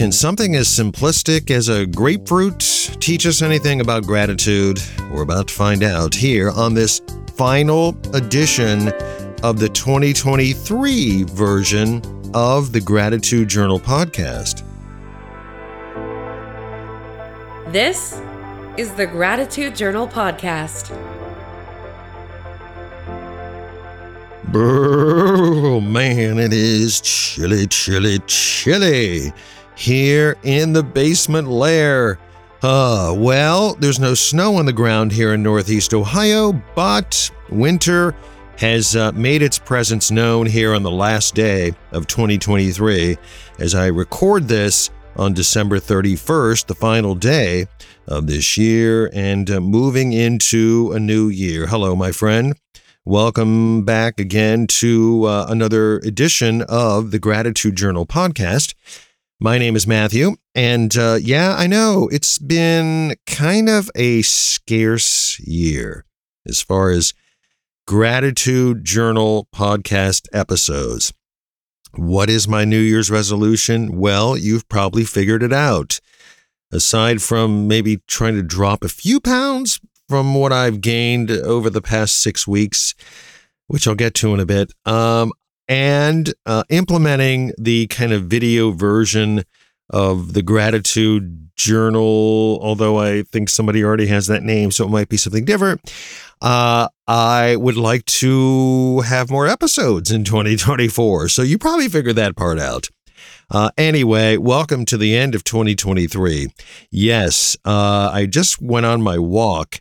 Can something as simplistic as a grapefruit teach us anything about gratitude? We're about to find out here on this final edition of the 2023 version of the Gratitude Journal podcast. This is the Gratitude Journal podcast. Oh man, it is chilly, chilly, chilly here in the basement lair. Uh, well, there's no snow on the ground here in Northeast Ohio, but winter has uh, made its presence known here on the last day of 2023. As I record this on December 31st, the final day of this year, and uh, moving into a new year. Hello, my friend. Welcome back again to uh, another edition of the Gratitude Journal podcast. My name is Matthew, and uh, yeah, I know it's been kind of a scarce year as far as Gratitude Journal podcast episodes. What is my New Year's resolution? Well, you've probably figured it out. Aside from maybe trying to drop a few pounds from what I've gained over the past six weeks, which I'll get to in a bit, um, and uh, implementing the kind of video version of the gratitude journal, although I think somebody already has that name, so it might be something different. Uh, I would like to have more episodes in 2024. So you probably figured that part out. Uh, anyway, welcome to the end of 2023. Yes, uh, I just went on my walk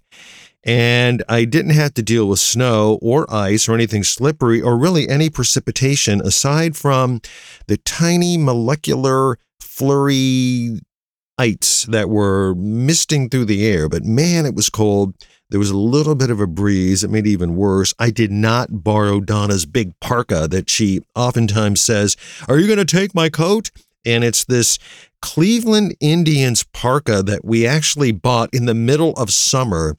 and I didn't have to deal with snow or ice or anything slippery or really any precipitation aside from the tiny molecular flurry ites that were misting through the air. But man, it was cold. There was a little bit of a breeze. It made it even worse. I did not borrow Donna's big parka that she oftentimes says, Are you going to take my coat? And it's this Cleveland Indians parka that we actually bought in the middle of summer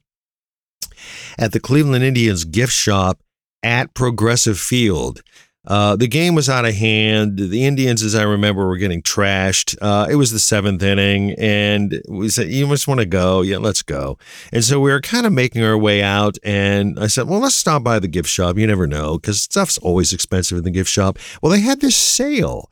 at the Cleveland Indians gift shop at Progressive Field. Uh, the game was out of hand. The Indians, as I remember, were getting trashed. Uh, it was the seventh inning, and we said, "You must want to go. Yeah, let's go." And so we were kind of making our way out, and I said, "Well, let's stop by the gift shop. You never know, because stuff's always expensive in the gift shop." Well, they had this sale.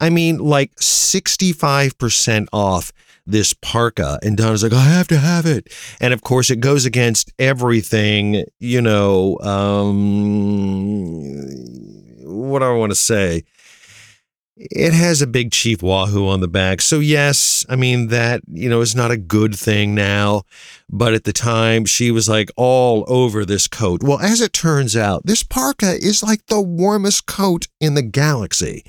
I mean, like sixty-five percent off this parka. And Donna's like, I have to have it. And of course, it goes against everything, you know, um, what do I want to say? It has a big Chief Wahoo on the back. So, yes, I mean, that, you know, is not a good thing now. But at the time, she was like all over this coat. Well, as it turns out, this parka is like the warmest coat in the galaxy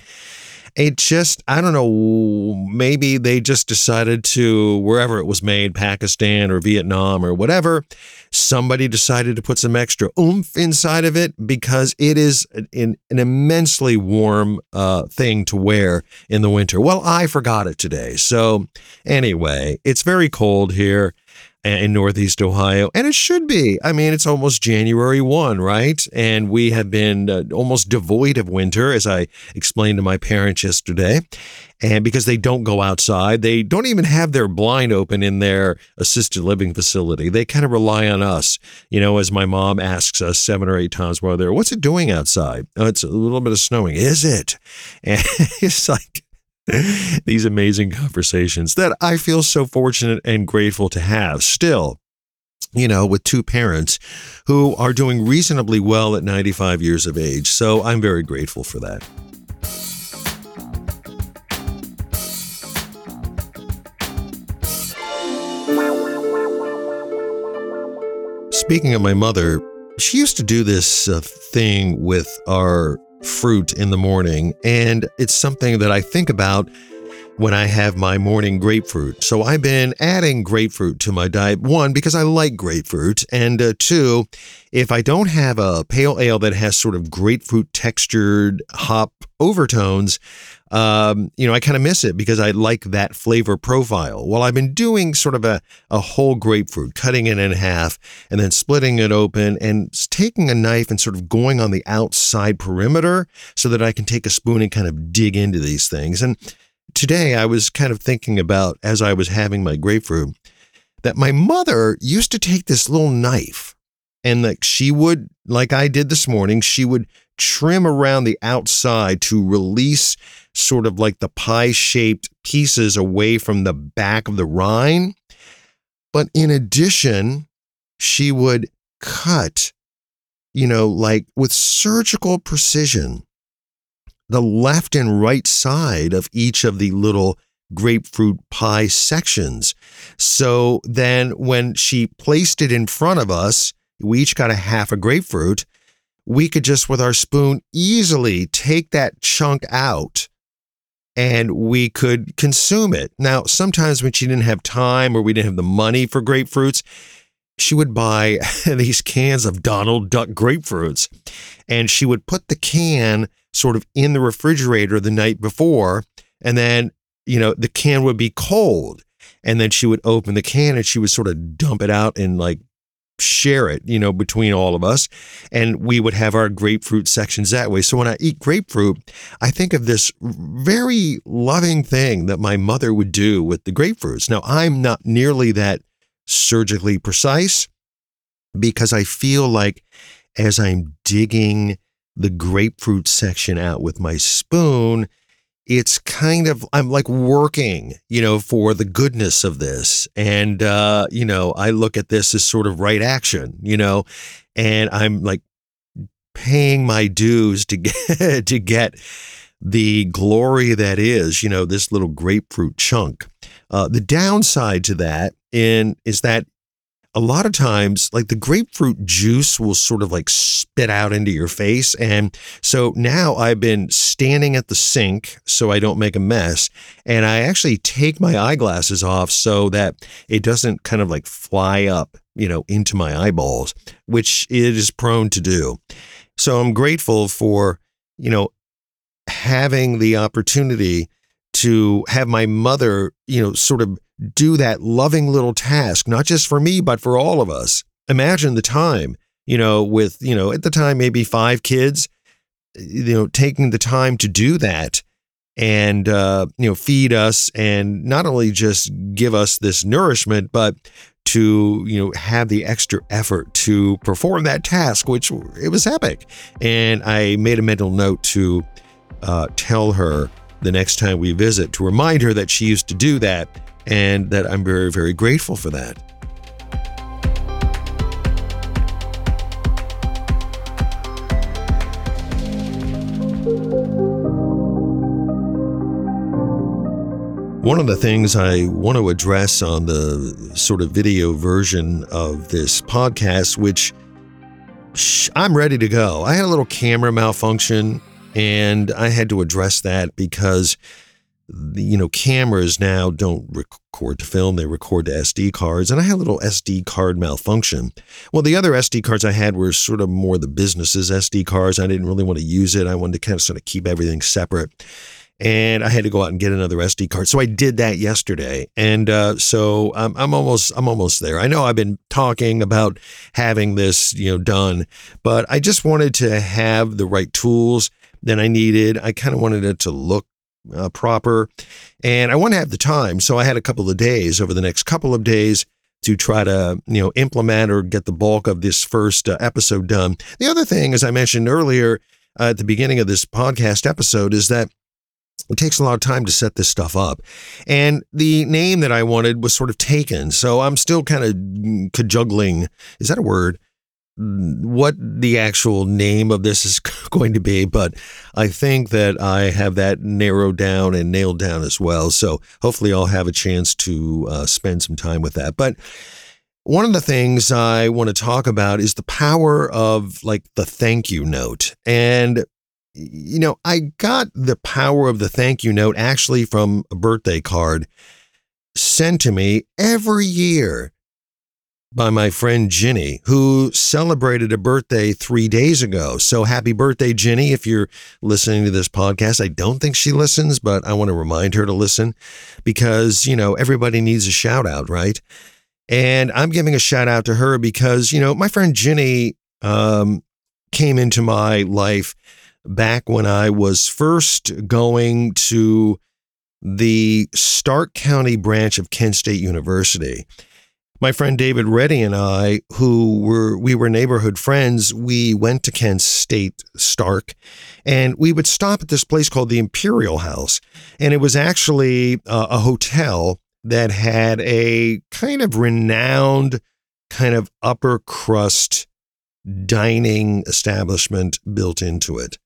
it just i don't know maybe they just decided to wherever it was made pakistan or vietnam or whatever somebody decided to put some extra oomph inside of it because it is an, an immensely warm uh, thing to wear in the winter. Well i forgot it today. So anyway it's very cold here in Northeast Ohio. And it should be. I mean, it's almost January 1, right? And we have been uh, almost devoid of winter, as I explained to my parents yesterday. And because they don't go outside, they don't even have their blind open in their assisted living facility. They kind of rely on us, you know, as my mom asks us seven or eight times while they're, what's it doing outside? Oh, it's a little bit of snowing. Is it? And it's like, these amazing conversations that I feel so fortunate and grateful to have still. You know, with two parents who are doing reasonably well at 95 years of age. So I'm very grateful for that. Speaking of my mother, she used to do this uh, thing with our fruit in the morning. And it's something that I think about when I have my morning grapefruit. So I've been adding grapefruit to my diet. One, because I like grapefruit. And uh, two, if I don't have a pale ale that has sort of grapefruit textured hop overtones, um, you know, I kind of miss it because I like that flavor profile. Well, I've been doing sort of a, a whole grapefruit, cutting it in half and then splitting it open and taking a knife and sort of going on the outside perimeter so that I can take a spoon and kind of dig into these things. And today I was kind of thinking about as I was having my grapefruit that my mother used to take this little knife and like she would like I did this morning, she would trim around the outside to release sort of like the pie-shaped pieces away from the back of the rind. But in addition, she would cut you know, like with surgical precision the left and right side of each of the little grapefruit pie sections. So then when she placed it in front of us, we each got a half a grapefruit. We could just with our spoon easily take that chunk out and we could consume it. Now, sometimes when she didn't have time or we didn't have the money for grapefruits, she would buy these cans of Donald Duck grapefruits and she would put the can sort of in the refrigerator the night before. And then, you know, the can would be cold. And then she would open the can and she would sort of dump it out and like share it, you know, between all of us. And we would have our grapefruit sections that way. So when I eat grapefruit, I think of this very loving thing that my mother would do with the grapefruits. Now, I'm not nearly that surgically precise because I feel like as I'm digging the grapefruit section out with my spoon, it's kind of I'm like working, you know, for the goodness of this. And uh, you know, I look at this as sort of right action, you know, and I'm like paying my dues to get to get the glory that is, you know, this little grapefruit chunk. Uh, the downside to that in is that a lot of times like the grapefruit juice will sort of like spit out into your face and so now I've been standing at the sink so I don't make a mess and I actually take my eyeglasses off so that it doesn't kind of like fly up, you know, into my eyeballs, which it is prone to do. So I'm grateful for, you know, having the opportunity to have my mother, you know, sort of do that loving little task, not just for me, but for all of us. Imagine the time, you know, with, you know, at the time, maybe five kids, you know, taking the time to do that and, uh, you know, feed us and not only just give us this nourishment, but to, you know, have the extra effort to perform that task, which it was epic. And I made a mental note to uh, tell her the next time we visit to remind her that she used to do that and that I'm very, very grateful for that. One of the things I want to address on the sort of video version of this podcast, which I'm ready to go. I had a little camera malfunction and I had to address that because you know, cameras now don't record to film, they record to SD cards. And I had a little SD card malfunction. Well, the other SD cards I had were sort of more the business's SD cards. I didn't really want to use it. I wanted to kind of sort of keep everything separate. And I had to go out and get another SD card. So I did that yesterday. And uh, so I'm, I'm almost I'm almost there. I know I've been talking about having this, you know, done, but I just wanted to have the right tools that I needed. I kind of wanted it to look uh, proper. And I want to have the time. So I had a couple of days over the next couple of days to try to, you know, implement or get the bulk of this first uh, episode done. The other thing, as I mentioned earlier uh, at the beginning of this podcast episode, is that it takes a lot of time to set this stuff up. And the name that I wanted was sort of taken. So I'm still kind of cajoling. Is that a word? What the actual name of this is going to be, but I think that I have that narrowed down and nailed down as well. So hopefully I'll have a chance to uh, spend some time with that. But one of the things I want to talk about is the power of like the thank you note. And, you know, I got the power of the thank you note actually from a birthday card sent to me every year by my friend Ginny, who celebrated a birthday three days ago. So happy birthday, Ginny. If you're listening to this podcast, I don't think she listens, but I want to remind her to listen because, you know, everybody needs a shout out, right? And I'm giving a shout out to her because, you know, my friend Ginny um, came into my life back when I was first going to the Stark County branch of Kent State University. My friend David Reddy and I, who were we were neighborhood friends, we went to Kent State Stark, and we would stop at this place called the Imperial House, and it was actually uh, a hotel that had a kind of renowned, kind of upper crust dining establishment built into it.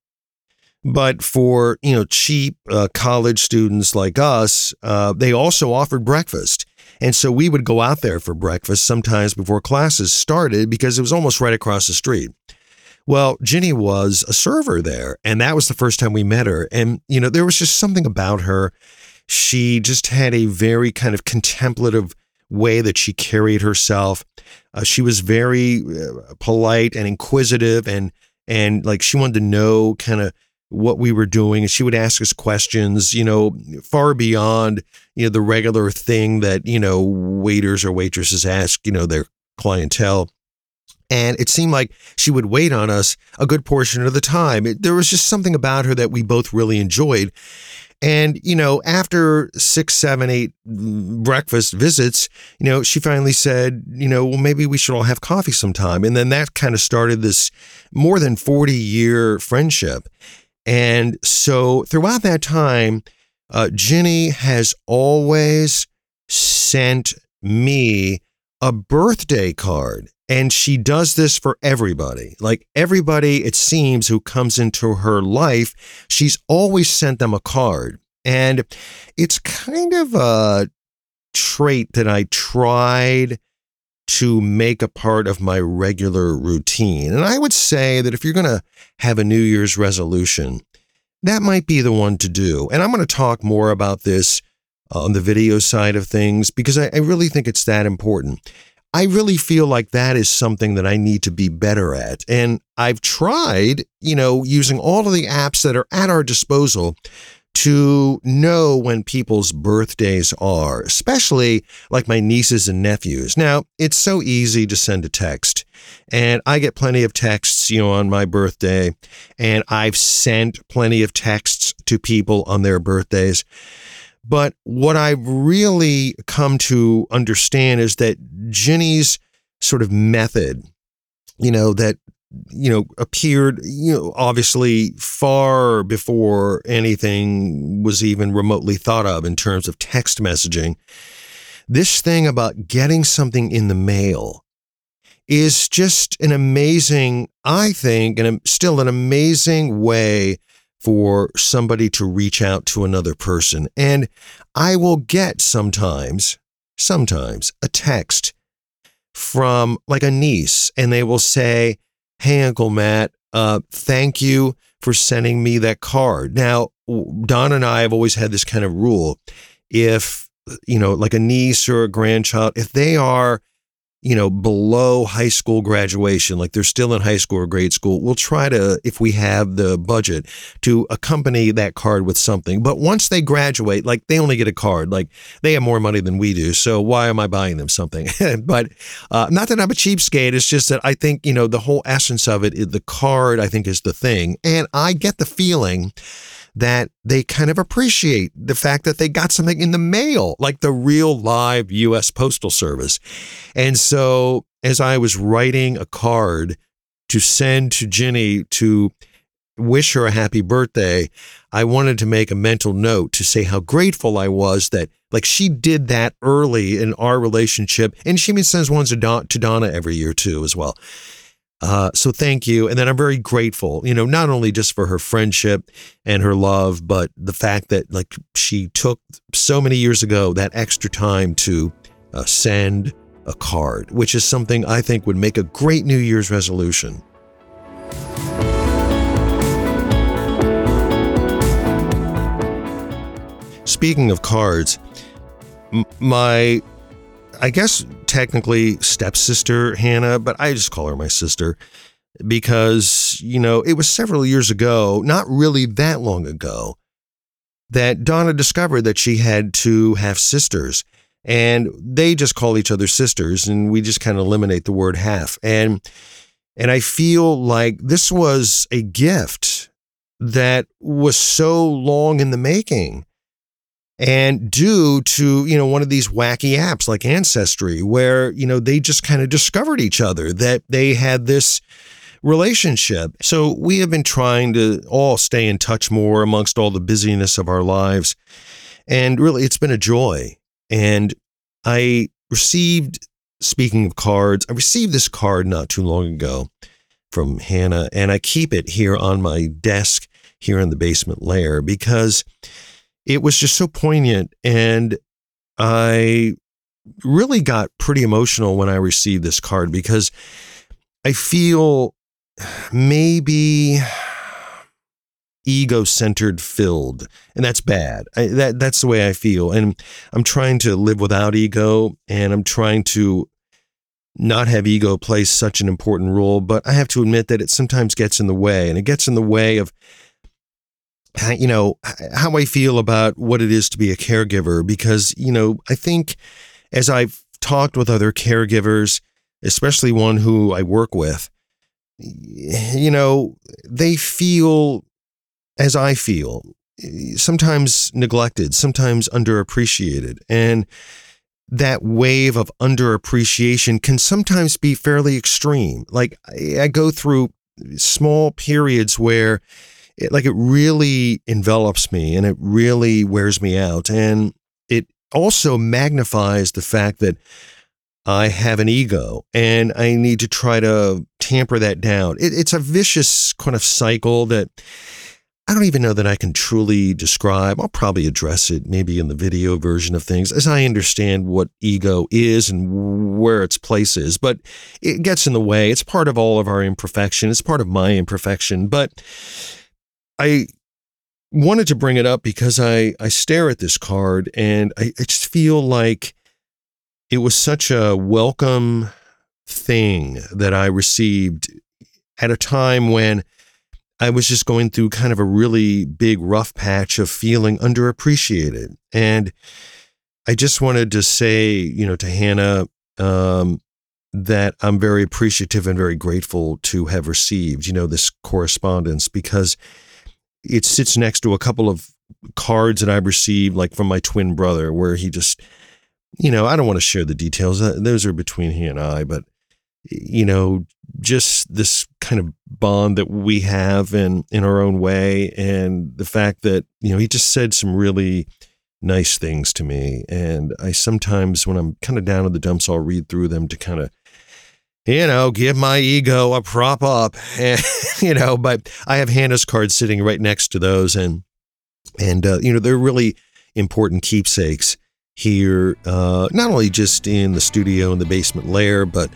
But for you know cheap uh, college students like us, uh, they also offered breakfast. And so we would go out there for breakfast sometimes before classes started because it was almost right across the street. Well, Ginny was a server there, and that was the first time we met her. And, you know, there was just something about her. She just had a very kind of contemplative way that she carried herself. Uh, she was very uh, polite and inquisitive, and and like she wanted to know kind of what we were doing and she would ask us questions you know far beyond you know the regular thing that you know waiters or waitresses ask you know their clientele. And it seemed like she would wait on us a good portion of the time. It, there was just something about her that we both really enjoyed. And you know after six seven eight mm, breakfast visits you know she finally said you know well maybe we should all have coffee sometime. And then that kind of started this more than 40 year friendship and so throughout that time, uh, Ginny has always sent me a birthday card. And she does this for everybody. Like everybody, it seems, who comes into her life, she's always sent them a card. And it's kind of a trait that I tried to make a part of my regular routine. And I would say that if you're going to have a New Year's resolution, that might be the one to do. And I'm going to talk more about this on the video side of things because I, I really think it's that important. I really feel like that is something that I need to be better at. And I've tried, you know, using all of the apps that are at our disposal to know when people's birthdays are, especially like my nieces and nephews. Now, it's so easy to send a text, and I get plenty of texts, you know, on my birthday, and I've sent plenty of texts to people on their birthdays. But what I've really come to understand is that Ginny's sort of method, you know, that you know, appeared, you know, obviously far before anything was even remotely thought of in terms of text messaging. This thing about getting something in the mail is just an amazing, I think, and still an amazing way for somebody to reach out to another person. And I will get sometimes, sometimes a text from like a niece, and they will say, Hey, Uncle Matt, uh, thank you for sending me that card. Now, Don and I have always had this kind of rule. If, you know, like a niece or a grandchild, if they are you know, below high school graduation, like they're still in high school or grade school, we'll try to, if we have the budget, to accompany that card with something. But once they graduate, like they only get a card, like they have more money than we do. So why am I buying them something? but uh, not that I'm a cheapskate. It's just that I think, you know, the whole essence of it, the card, I think is the thing. And I get the feeling that they kind of appreciate the fact that they got something in the mail, like the real live U.S. Postal Service. And so, as I was writing a card to send to Ginny to wish her a happy birthday, I wanted to make a mental note to say how grateful I was that like she did that early in our relationship. And she sends ones to, Don, to Donna every year too, as well. Uh, so thank you. And then I'm very grateful, you know, not only just for her friendship and her love, but the fact that like she took so many years ago that extra time to uh, send a card, which is something I think would make a great New Year's resolution. Speaking of cards, m- my I guess technically stepsister Hannah, but I just call her my sister because, you know, it was several years ago, not really that long ago, that Donna discovered that she had two half sisters. And they just call each other sisters, and we just kind of eliminate the word half. And and I feel like this was a gift that was so long in the making and due to you know one of these wacky apps like ancestry where you know they just kind of discovered each other that they had this relationship. So we have been trying to all stay in touch more amongst all the busyness of our lives and really it's been a joy. And i received speaking of cards i received this card not too long ago from hannah and i keep it here on my desk here in the basement lair because it was just so poignant. And I really got pretty emotional when I received this card because I feel maybe ego-centered filled and that's bad I, that that's the way i feel and i'm trying to live without ego and i'm trying to not have ego play such an important role but i have to admit that it sometimes gets in the way and it gets in the way of you know, how I feel about what it is to be a caregiver because, you know, I think as I've talked with other caregivers, especially one who I work with, you know, they feel as I feel, sometimes neglected, sometimes underappreciated. And that wave of underappreciation can sometimes be fairly extreme. Like I go through small periods where, it, like it really envelops me and it really wears me out. And it also magnifies the fact that I have an ego and I need to try to tamper that down. It, it's a vicious kind of cycle that I don't even know that I can truly describe. I'll probably address it maybe in the video version of things as I understand what ego is and where its place is. But it gets in the way. It's part of all of our imperfection. It's part of my imperfection. But I wanted to bring it up because I, I stare at this card and I, I just feel like it was such a welcome thing that I received at a time when I was just going through kind of a really big rough patch of feeling underappreciated. And I just wanted to say, you know, to Hannah, um, that I'm very appreciative and very grateful to have received, you know, this correspondence because it sits next to a couple of cards that I've received, like from my twin brother, where he just, you know, I don't want to share the details. Uh, those are between he and I, but, you know, just this kind of bond that we have and in our own way. And the fact that, you know, he just said some really nice things to me. And I sometimes, when I'm kind of down in the dumps, I'll read through them to kind of you know, give my ego a prop up, and, you know, but I have Hannah's cards sitting right next to those. And, and, uh, you know, they're really important keepsakes here, uh, not only just in the studio in the basement lair, but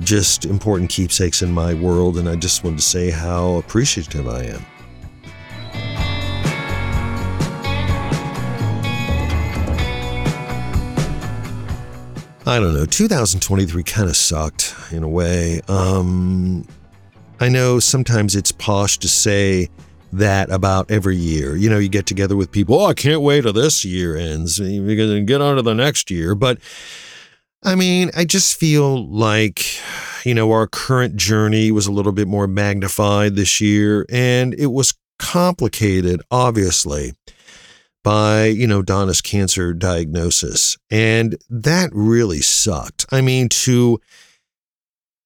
just important keepsakes in my world. And I just wanted to say how appreciative I am. I don't know. 2023 kind of sucked in a way. Um, I know sometimes it's posh to say that about every year. You know, you get together with people, oh, I can't wait till this year ends because get on to the next year. But I mean, I just feel like, you know, our current journey was a little bit more magnified this year and it was complicated, obviously by, you know, Donna's cancer diagnosis. And that really sucked. I mean, to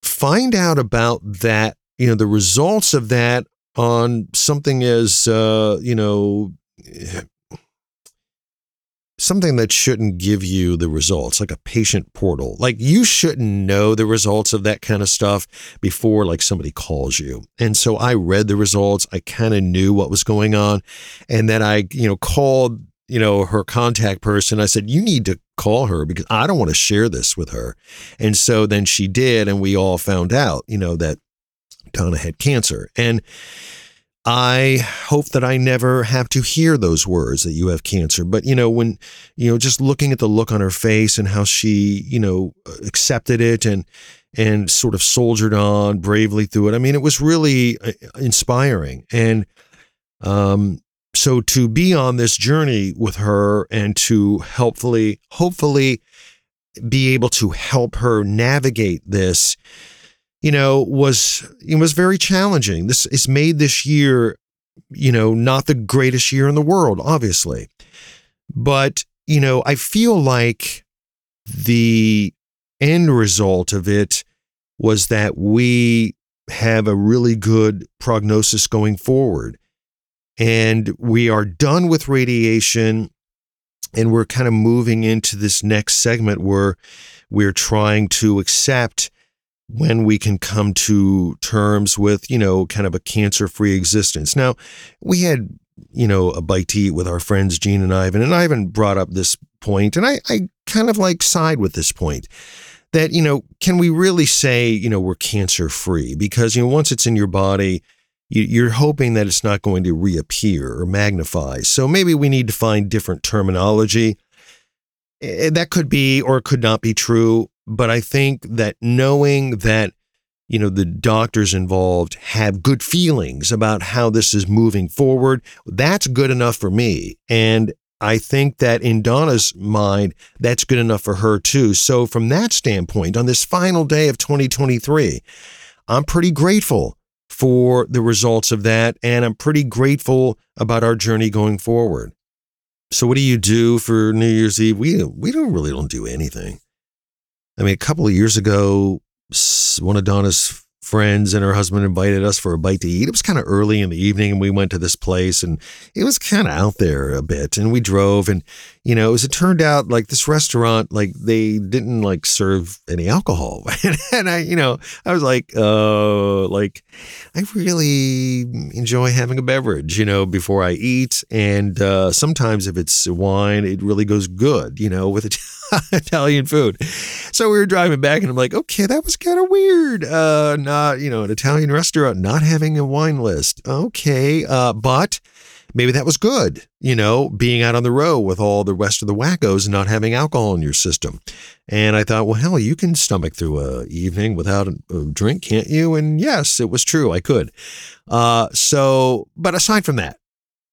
find out about that, you know, the results of that on something as, uh, you know, something that shouldn't give you the results, like a patient portal. Like you shouldn't know the results of that kind of stuff before like somebody calls you. And so I read the results. I kind of knew what was going on. And then I, you know, called, you know, her contact person. I said, you need to call her because I don't want to share this with her. And so then she did. And we all found out, you know, that Donna had cancer. And, I hope that I never have to hear those words that you have cancer. But, you know, when, you know, just looking at the look on her face and how she, you know, accepted it and, and sort of soldiered on bravely through it. I mean, it was really uh, inspiring. And, um, so to be on this journey with her and to helpfully, hopefully be able to help her navigate this, you know, was it was very challenging. This is made this year, you know, not the greatest year in the world, obviously. But, you know, I feel like the end result of it was that we have a really good prognosis going forward. And we are done with radiation and we're kind of moving into this next segment where we're trying to accept when we can come to terms with, you know, kind of a cancer free existence. Now, we had, you know, a bite to eat with our friends, Gene and Ivan, and Ivan brought up this point, and I, I kind of like side with this point that, you know, can we really say, you know, we're cancer free? Because, you know, once it's in your body, you're hoping that it's not going to reappear or magnify. So maybe we need to find different terminology. Eh, that could be or could not be true. But I think that knowing that, you know, the doctors involved have good feelings about how this is moving forward, that's good enough for me. And I think that in Donna's mind, that's good enough for her too. So, from that standpoint, on this final day of 2023, I'm pretty grateful for the results of that. And I'm pretty grateful about our journey going forward. So, what do you do for New Year's Eve? We, we don't really don't do anything. I mean, a couple of years ago, one of Donna's friends and her husband invited us for a bite to eat. It was kind of early in the evening and we went to this place and it was kind of out there a bit. And we drove and, you know, as it turned out, like this restaurant, like they didn't like serve any alcohol. and I, you know, I was like, uh, like I really enjoy having a beverage, you know, before I eat. And uh, sometimes if it's wine, it really goes good, you know, with it. Italian food. So we were driving back and I'm like, okay, that was kind of weird. Uh, not, you know, an Italian restaurant not having a wine list. Okay. Uh, but maybe that was good, you know, being out on the road with all the rest of the wackos and not having alcohol in your system. And I thought, well, hell, you can stomach through a evening without a, drink, can't you? And yes, it was true. I could. Uh, so, but aside from that,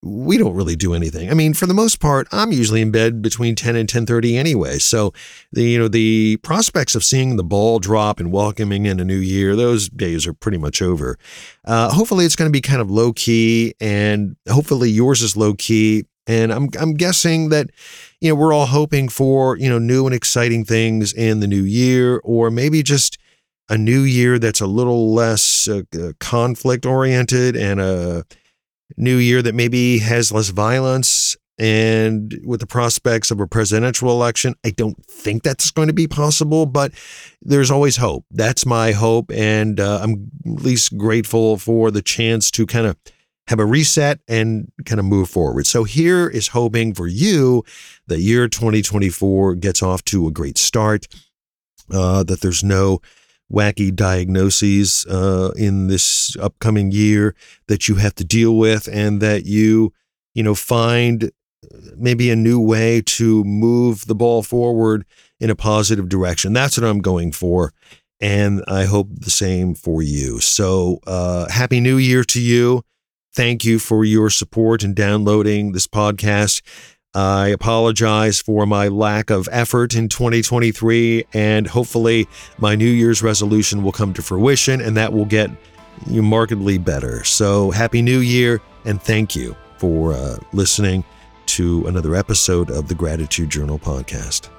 we don't really do anything. I mean, for the most part, I'm usually in bed between 10 and 10:30 anyway. So, the you know, the prospects of seeing the ball drop and welcoming in a new year, those days are pretty much over. Uh, hopefully it's going to be kind of low key and hopefully yours is low key and I'm I'm guessing that you know, we're all hoping for, you know, new and exciting things in the new year or maybe just a new year that's a little less uh, uh conflict oriented and a new year that maybe has less violence and with the prospects of a presidential election, I don't think that's going to be possible, but there's always hope. That's my hope. And uh, I'm at least grateful for the chance to kind of have a reset and kind of move forward. So here is hoping for you that year 2024 gets off to a great start, uh, that there's no wacky diagnoses uh, in this upcoming year that you have to deal with, and that you, you know, find uh, maybe a new way to move the ball forward in a positive direction. That's what I'm going for. And I hope the same for you. So, uh, Happy New Year to you. Thank you for your support in downloading this podcast. I apologize for my lack of effort in 2023, and hopefully, my New Year's resolution will come to fruition and that will get you markedly better. So, Happy New Year, and thank you for uh, listening to another episode of the Gratitude Journal podcast.